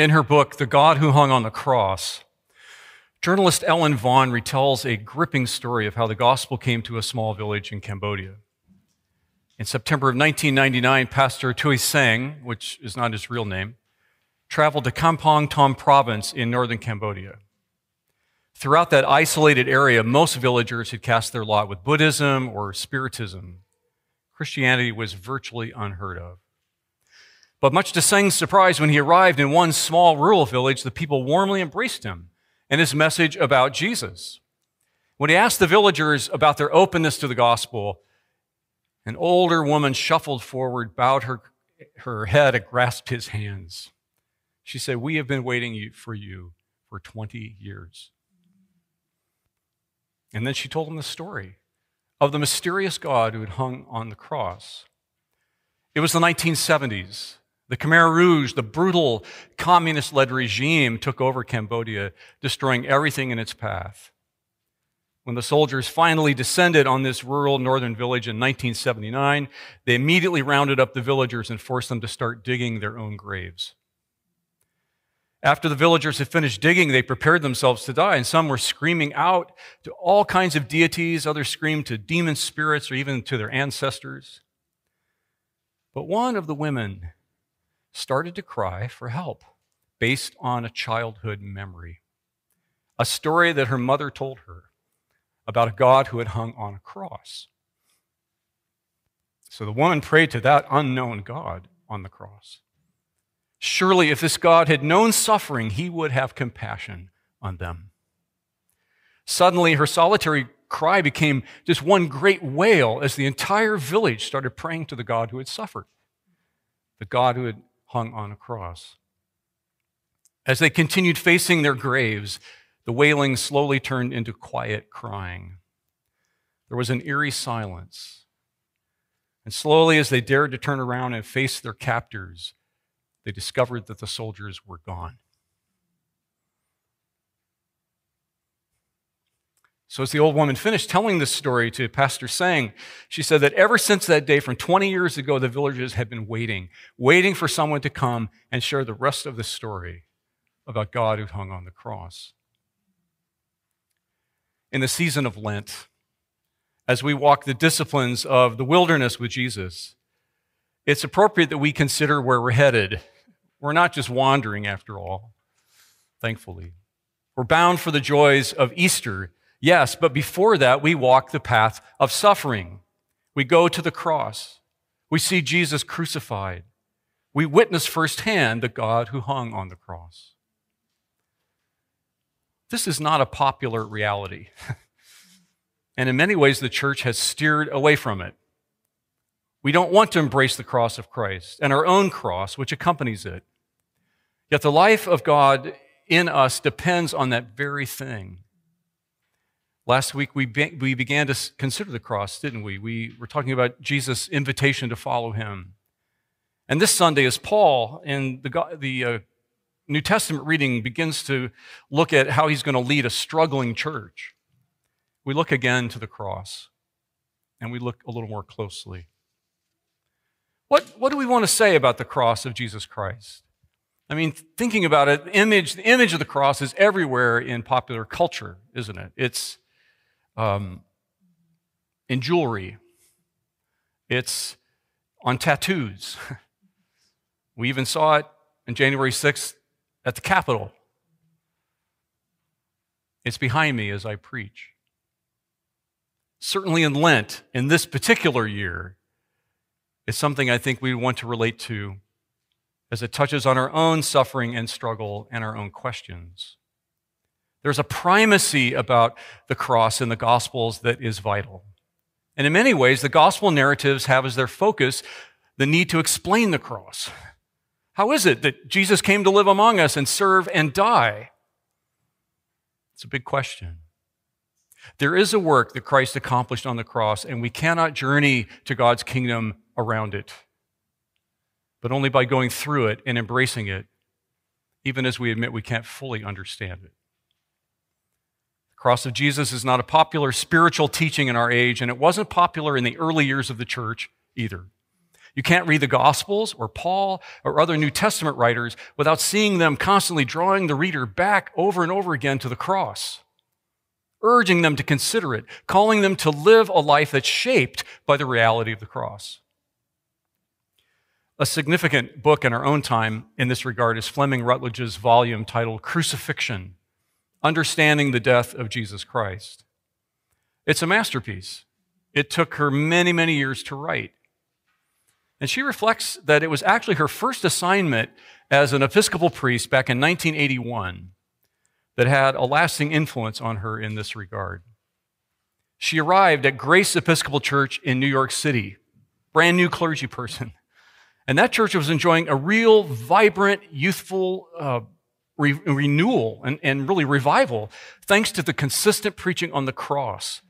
In her book, The God Who Hung on the Cross, journalist Ellen Vaughn retells a gripping story of how the gospel came to a small village in Cambodia. In September of 1999, Pastor Tui Sang, which is not his real name, traveled to Kampong Thom province in northern Cambodia. Throughout that isolated area, most villagers had cast their lot with Buddhism or Spiritism. Christianity was virtually unheard of. But much to Sang's surprise, when he arrived in one small rural village, the people warmly embraced him and his message about Jesus. When he asked the villagers about their openness to the gospel, an older woman shuffled forward, bowed her, her head, and grasped his hands. She said, We have been waiting for you for 20 years. And then she told him the story of the mysterious God who had hung on the cross. It was the 1970s. The Khmer Rouge, the brutal communist led regime, took over Cambodia, destroying everything in its path. When the soldiers finally descended on this rural northern village in 1979, they immediately rounded up the villagers and forced them to start digging their own graves. After the villagers had finished digging, they prepared themselves to die, and some were screaming out to all kinds of deities, others screamed to demon spirits or even to their ancestors. But one of the women started to cry for help based on a childhood memory, a story that her mother told her about a God who had hung on a cross. So the woman prayed to that unknown God on the cross. Surely, if this God had known suffering, he would have compassion on them. Suddenly, her solitary cry became just one great wail as the entire village started praying to the God who had suffered, the God who had hung on a cross. As they continued facing their graves, the wailing slowly turned into quiet crying. There was an eerie silence. And slowly, as they dared to turn around and face their captors, they discovered that the soldiers were gone. So, as the old woman finished telling this story to Pastor Sang, she said that ever since that day, from 20 years ago, the villagers had been waiting, waiting for someone to come and share the rest of the story about God who hung on the cross in the season of Lent, as we walk the disciplines of the wilderness with Jesus, it's appropriate that we consider where we're headed. We're not just wandering, after all, thankfully. We're bound for the joys of Easter, yes, but before that, we walk the path of suffering. We go to the cross. We see Jesus crucified. We witness firsthand the God who hung on the cross. This is not a popular reality. and in many ways, the church has steered away from it. We don't want to embrace the cross of Christ and our own cross, which accompanies it. Yet the life of God in us depends on that very thing. Last week, we, be, we began to consider the cross, didn't we? We were talking about Jesus' invitation to follow him. And this Sunday is Paul in the, the uh, New Testament reading begins to look at how he's going to lead a struggling church. We look again to the cross and we look a little more closely. What, what do we want to say about the cross of Jesus Christ? I mean, thinking about it, image, the image of the cross is everywhere in popular culture, isn't it? It's um, in jewelry, it's on tattoos. we even saw it on January 6th at the Capitol. It's behind me as I preach. Certainly in Lent, in this particular year, it's something I think we want to relate to as it touches on our own suffering and struggle and our own questions. There's a primacy about the cross in the Gospels that is vital. And in many ways, the gospel narratives have as their focus the need to explain the cross. How is it that Jesus came to live among us and serve and die? It's a big question. There is a work that Christ accomplished on the cross, and we cannot journey to God's kingdom around it, but only by going through it and embracing it, even as we admit we can't fully understand it. Cross of Jesus is not a popular spiritual teaching in our age, and it wasn't popular in the early years of the church either. You can't read the Gospels or Paul or other New Testament writers without seeing them constantly drawing the reader back over and over again to the cross, urging them to consider it, calling them to live a life that's shaped by the reality of the cross. A significant book in our own time in this regard is Fleming Rutledge's volume titled Crucifixion Understanding the Death of Jesus Christ. It's a masterpiece. It took her many, many years to write. And she reflects that it was actually her first assignment as an Episcopal priest back in 1981 that had a lasting influence on her in this regard. She arrived at Grace Episcopal Church in New York City, brand new clergy person. And that church was enjoying a real vibrant, youthful uh, re- renewal and, and really revival thanks to the consistent preaching on the cross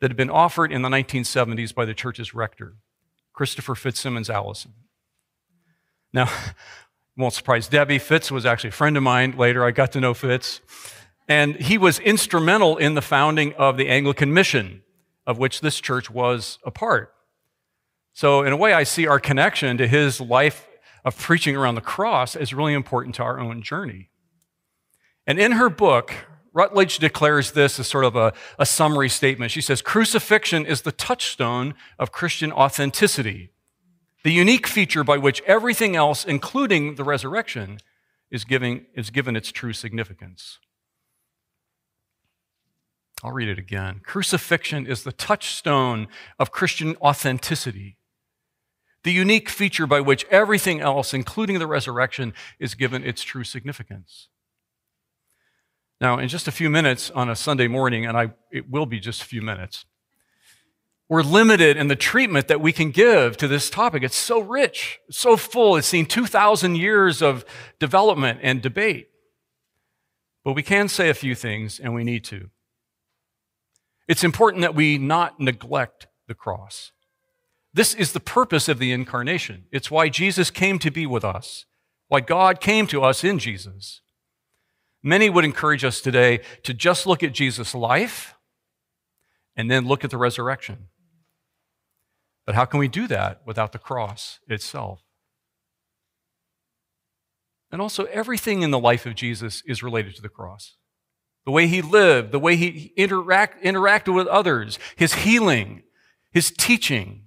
that had been offered in the 1970s by the church's rector. Christopher FitzSimons Allison. Now, won't surprise Debbie. Fitz was actually a friend of mine later. I got to know Fitz. And he was instrumental in the founding of the Anglican mission, of which this church was a part. So, in a way, I see our connection to his life of preaching around the cross as really important to our own journey. And in her book, Rutledge declares this as sort of a, a summary statement. She says, Crucifixion is the touchstone of Christian authenticity, the unique feature by which everything else, including the resurrection, is, giving, is given its true significance. I'll read it again. Crucifixion is the touchstone of Christian authenticity, the unique feature by which everything else, including the resurrection, is given its true significance. Now, in just a few minutes on a Sunday morning, and I, it will be just a few minutes, we're limited in the treatment that we can give to this topic. It's so rich, so full. It's seen 2,000 years of development and debate. But we can say a few things, and we need to. It's important that we not neglect the cross. This is the purpose of the incarnation. It's why Jesus came to be with us, why God came to us in Jesus. Many would encourage us today to just look at Jesus' life and then look at the resurrection. But how can we do that without the cross itself? And also, everything in the life of Jesus is related to the cross. The way he lived, the way he interact, interacted with others, his healing, his teaching.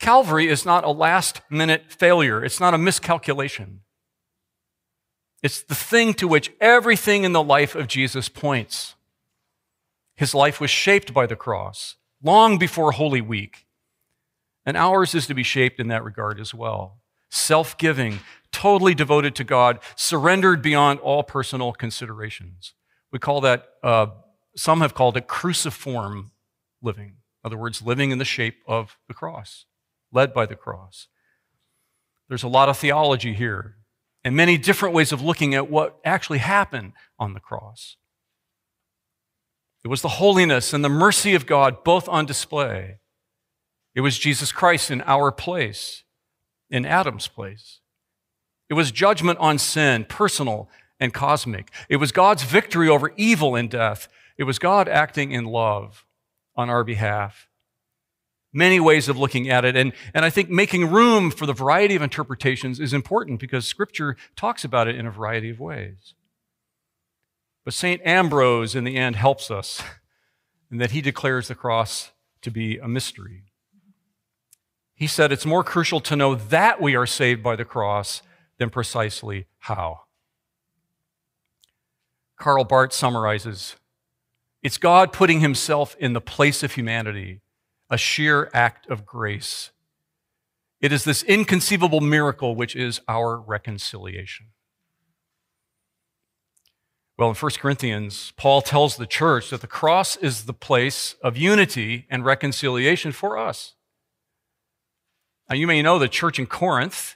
Calvary is not a last minute failure, it's not a miscalculation. It's the thing to which everything in the life of Jesus points. His life was shaped by the cross long before Holy Week. And ours is to be shaped in that regard as well. Self giving, totally devoted to God, surrendered beyond all personal considerations. We call that, uh, some have called it cruciform living. In other words, living in the shape of the cross, led by the cross. There's a lot of theology here and many different ways of looking at what actually happened on the cross. It was the holiness and the mercy of God both on display. It was Jesus Christ in our place, in Adam's place. It was judgment on sin, personal and cosmic. It was God's victory over evil and death. It was God acting in love on our behalf many ways of looking at it. And, and I think making room for the variety of interpretations is important because Scripture talks about it in a variety of ways. But St. Ambrose, in the end, helps us in that he declares the cross to be a mystery. He said it's more crucial to know that we are saved by the cross than precisely how. Karl Barth summarizes it's God putting himself in the place of humanity a sheer act of grace. It is this inconceivable miracle which is our reconciliation. Well, in 1 Corinthians, Paul tells the church that the cross is the place of unity and reconciliation for us. Now, you may know the church in Corinth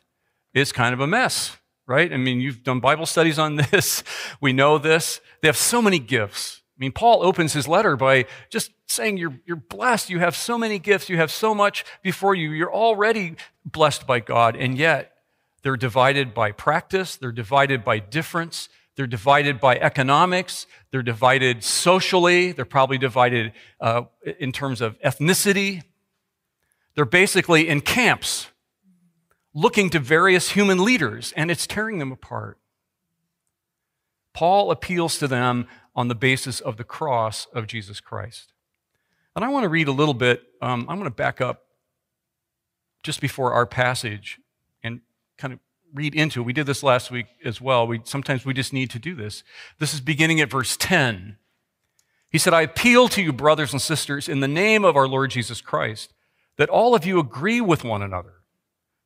is kind of a mess, right? I mean, you've done Bible studies on this. We know this. They have so many gifts. I mean, Paul opens his letter by just saying you're, you're blessed. You have so many gifts. You have so much before you. You're already blessed by God. And yet, they're divided by practice. They're divided by difference. They're divided by economics. They're divided socially. They're probably divided uh, in terms of ethnicity. They're basically in camps looking to various human leaders, and it's tearing them apart. Paul appeals to them on the basis of the cross of Jesus Christ. And I want to read a little bit, um, I'm going to back up just before our passage and kind of read into it. We did this last week as well. We, sometimes we just need to do this. This is beginning at verse 10. He said, I appeal to you, brothers and sisters, in the name of our Lord Jesus Christ, that all of you agree with one another,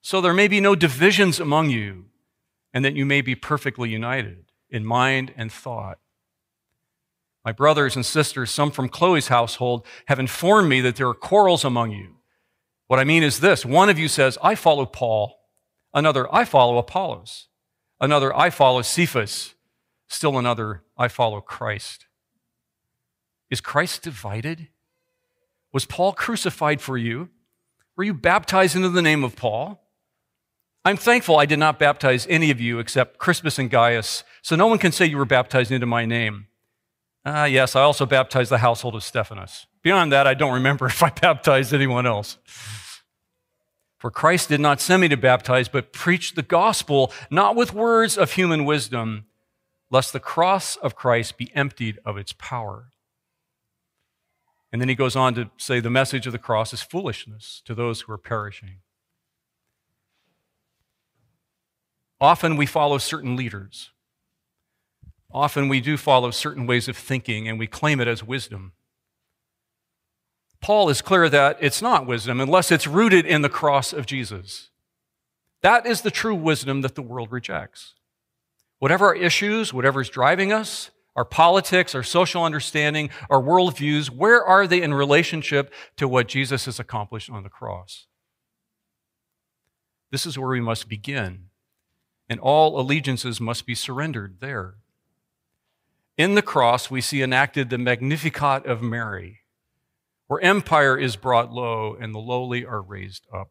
so there may be no divisions among you, and that you may be perfectly united in mind and thought. My brothers and sisters, some from Chloe's household, have informed me that there are quarrels among you. What I mean is this one of you says, I follow Paul, another, I follow Apollos, another, I follow Cephas, still another, I follow Christ. Is Christ divided? Was Paul crucified for you? Were you baptized into the name of Paul? I'm thankful I did not baptize any of you except Crispus and Gaius, so no one can say you were baptized into my name. Ah, yes, I also baptized the household of Stephanas. Beyond that, I don't remember if I baptized anyone else. For Christ did not send me to baptize, but preach the gospel, not with words of human wisdom, lest the cross of Christ be emptied of its power. And then he goes on to say the message of the cross is foolishness to those who are perishing. Often we follow certain leaders. Often we do follow certain ways of thinking and we claim it as wisdom. Paul is clear that it's not wisdom unless it's rooted in the cross of Jesus. That is the true wisdom that the world rejects. Whatever our issues, whatever is driving us, our politics, our social understanding, our worldviews, where are they in relationship to what Jesus has accomplished on the cross? This is where we must begin and all allegiances must be surrendered there. In the cross, we see enacted the Magnificat of Mary, where empire is brought low and the lowly are raised up.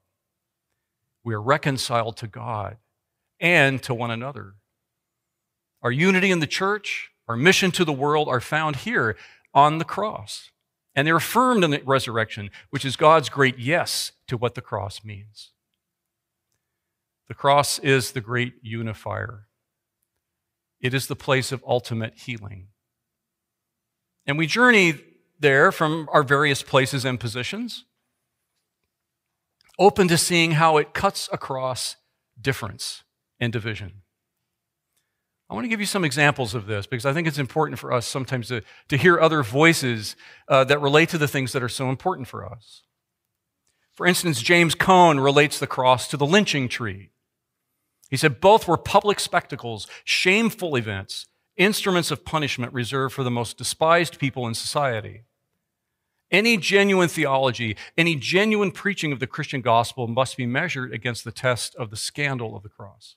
We are reconciled to God and to one another. Our unity in the church, our mission to the world are found here on the cross. And they're affirmed in the resurrection, which is God's great yes to what the cross means. The cross is the great unifier. It is the place of ultimate healing. And we journey there from our various places and positions, open to seeing how it cuts across difference and division. I want to give you some examples of this because I think it's important for us sometimes to, to hear other voices uh, that relate to the things that are so important for us. For instance, James Cone relates the cross to the lynching tree. He said both were public spectacles, shameful events, instruments of punishment reserved for the most despised people in society. Any genuine theology, any genuine preaching of the Christian gospel must be measured against the test of the scandal of the cross.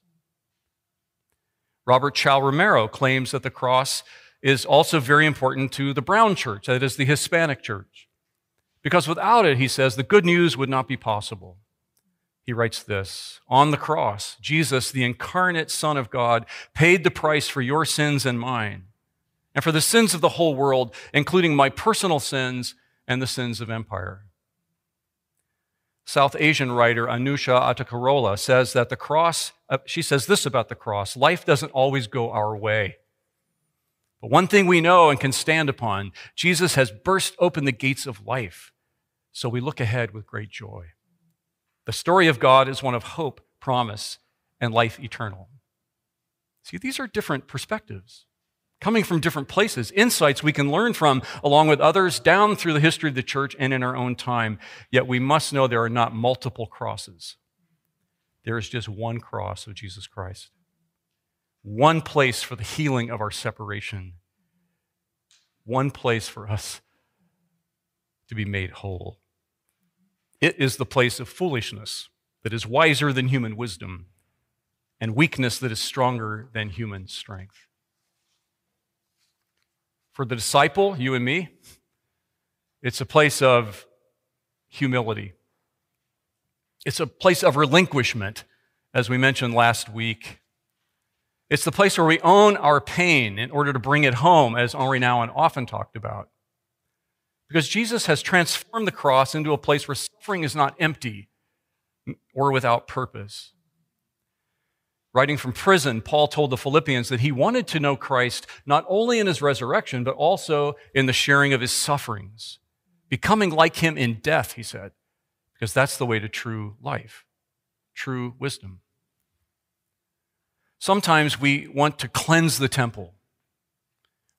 Robert Chao Romero claims that the cross is also very important to the Brown church, that is, the Hispanic church. Because without it, he says, the good news would not be possible he writes this On the cross, Jesus, the incarnate Son of God, paid the price for your sins and mine, and for the sins of the whole world, including my personal sins and the sins of empire. South Asian writer Anusha Atakarola says that the cross, uh, she says this about the cross life doesn't always go our way. But one thing we know and can stand upon Jesus has burst open the gates of life. So we look ahead with great joy. The story of God is one of hope, promise, and life eternal. See, these are different perspectives coming from different places, insights we can learn from along with others down through the history of the church and in our own time. Yet we must know there are not multiple crosses. There is just one cross of Jesus Christ, one place for the healing of our separation, one place for us to be made whole. It is the place of foolishness that is wiser than human wisdom and weakness that is stronger than human strength. For the disciple, you and me, it's a place of humility. It's a place of relinquishment, as we mentioned last week. It's the place where we own our pain in order to bring it home, as Henri Nouwen often talked about. Because Jesus has transformed the cross into a place where suffering is not empty or without purpose. Writing from prison, Paul told the Philippians that he wanted to know Christ not only in his resurrection, but also in the sharing of his sufferings. Becoming like him in death, he said, because that's the way to true life, true wisdom. Sometimes we want to cleanse the temple.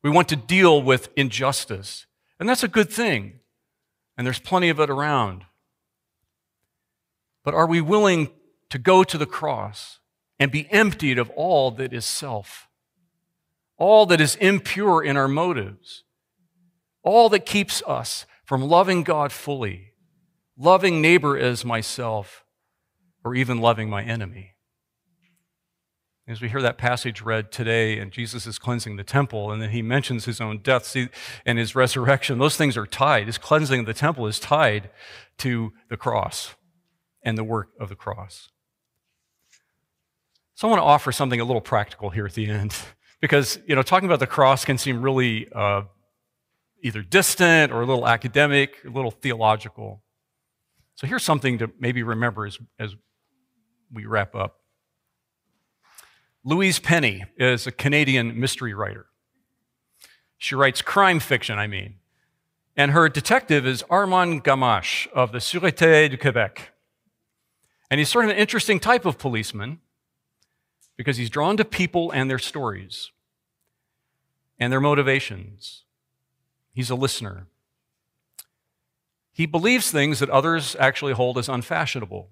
We want to deal with injustice. And that's a good thing. And there's plenty of it around. But are we willing to go to the cross and be emptied of all that is self, all that is impure in our motives, all that keeps us from loving God fully, loving neighbor as myself, or even loving my enemy. As we hear that passage read today, and Jesus is cleansing the temple, and then he mentions his own death see, and his resurrection, those things are tied. His cleansing of the temple is tied to the cross and the work of the cross. So I want to offer something a little practical here at the end, because you know talking about the cross can seem really uh, either distant or a little academic, a little theological. So here's something to maybe remember as, as we wrap up. Louise Penny is a Canadian mystery writer. She writes crime fiction, I mean. And her detective is Armand Gamache of the Sûreté du Québec. And he's sort of an interesting type of policeman because he's drawn to people and their stories and their motivations. He's a listener. He believes things that others actually hold as unfashionable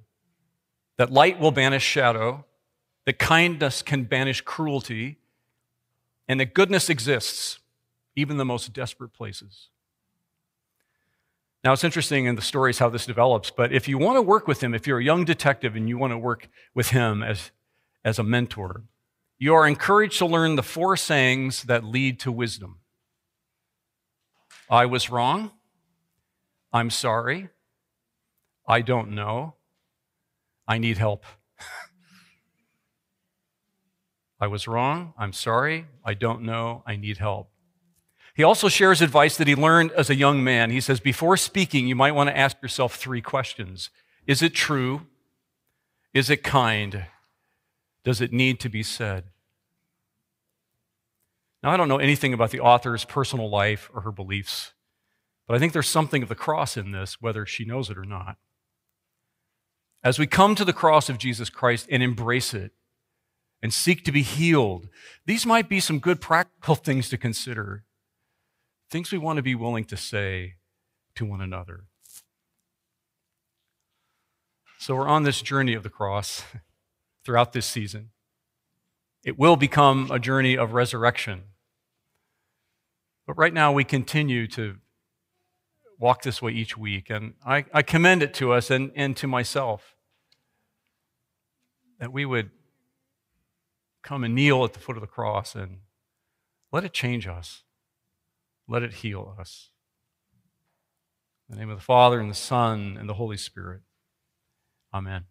that light will banish shadow, that kindness can banish cruelty, and that goodness exists, even the most desperate places. Now, it's interesting in the stories how this develops, but if you want to work with him, if you're a young detective and you want to work with him as as a mentor. You are encouraged to learn the four sayings that lead to wisdom I was wrong. I'm sorry. I don't know. I need help. I was wrong. I'm sorry. I don't know. I need help. He also shares advice that he learned as a young man. He says, Before speaking, you might want to ask yourself three questions Is it true? Is it kind? does it need to be said? Now, I don't know anything about the author's personal life or her beliefs, but I think there's something of the cross in this, whether she knows it or not. As we come to the cross of Jesus Christ and embrace it and seek to be healed, these might be some good practical things to consider, things we want to be willing to say to one another. So we're on this journey of the cross. throughout this season. It will become a journey of resurrection. But right now, we continue to walk this way each week. And I, I commend it to us and, and to myself that we would come and kneel at the foot of the cross and let it change us, let it heal us. In the name of the Father, and the Son, and the Holy Spirit. Amen.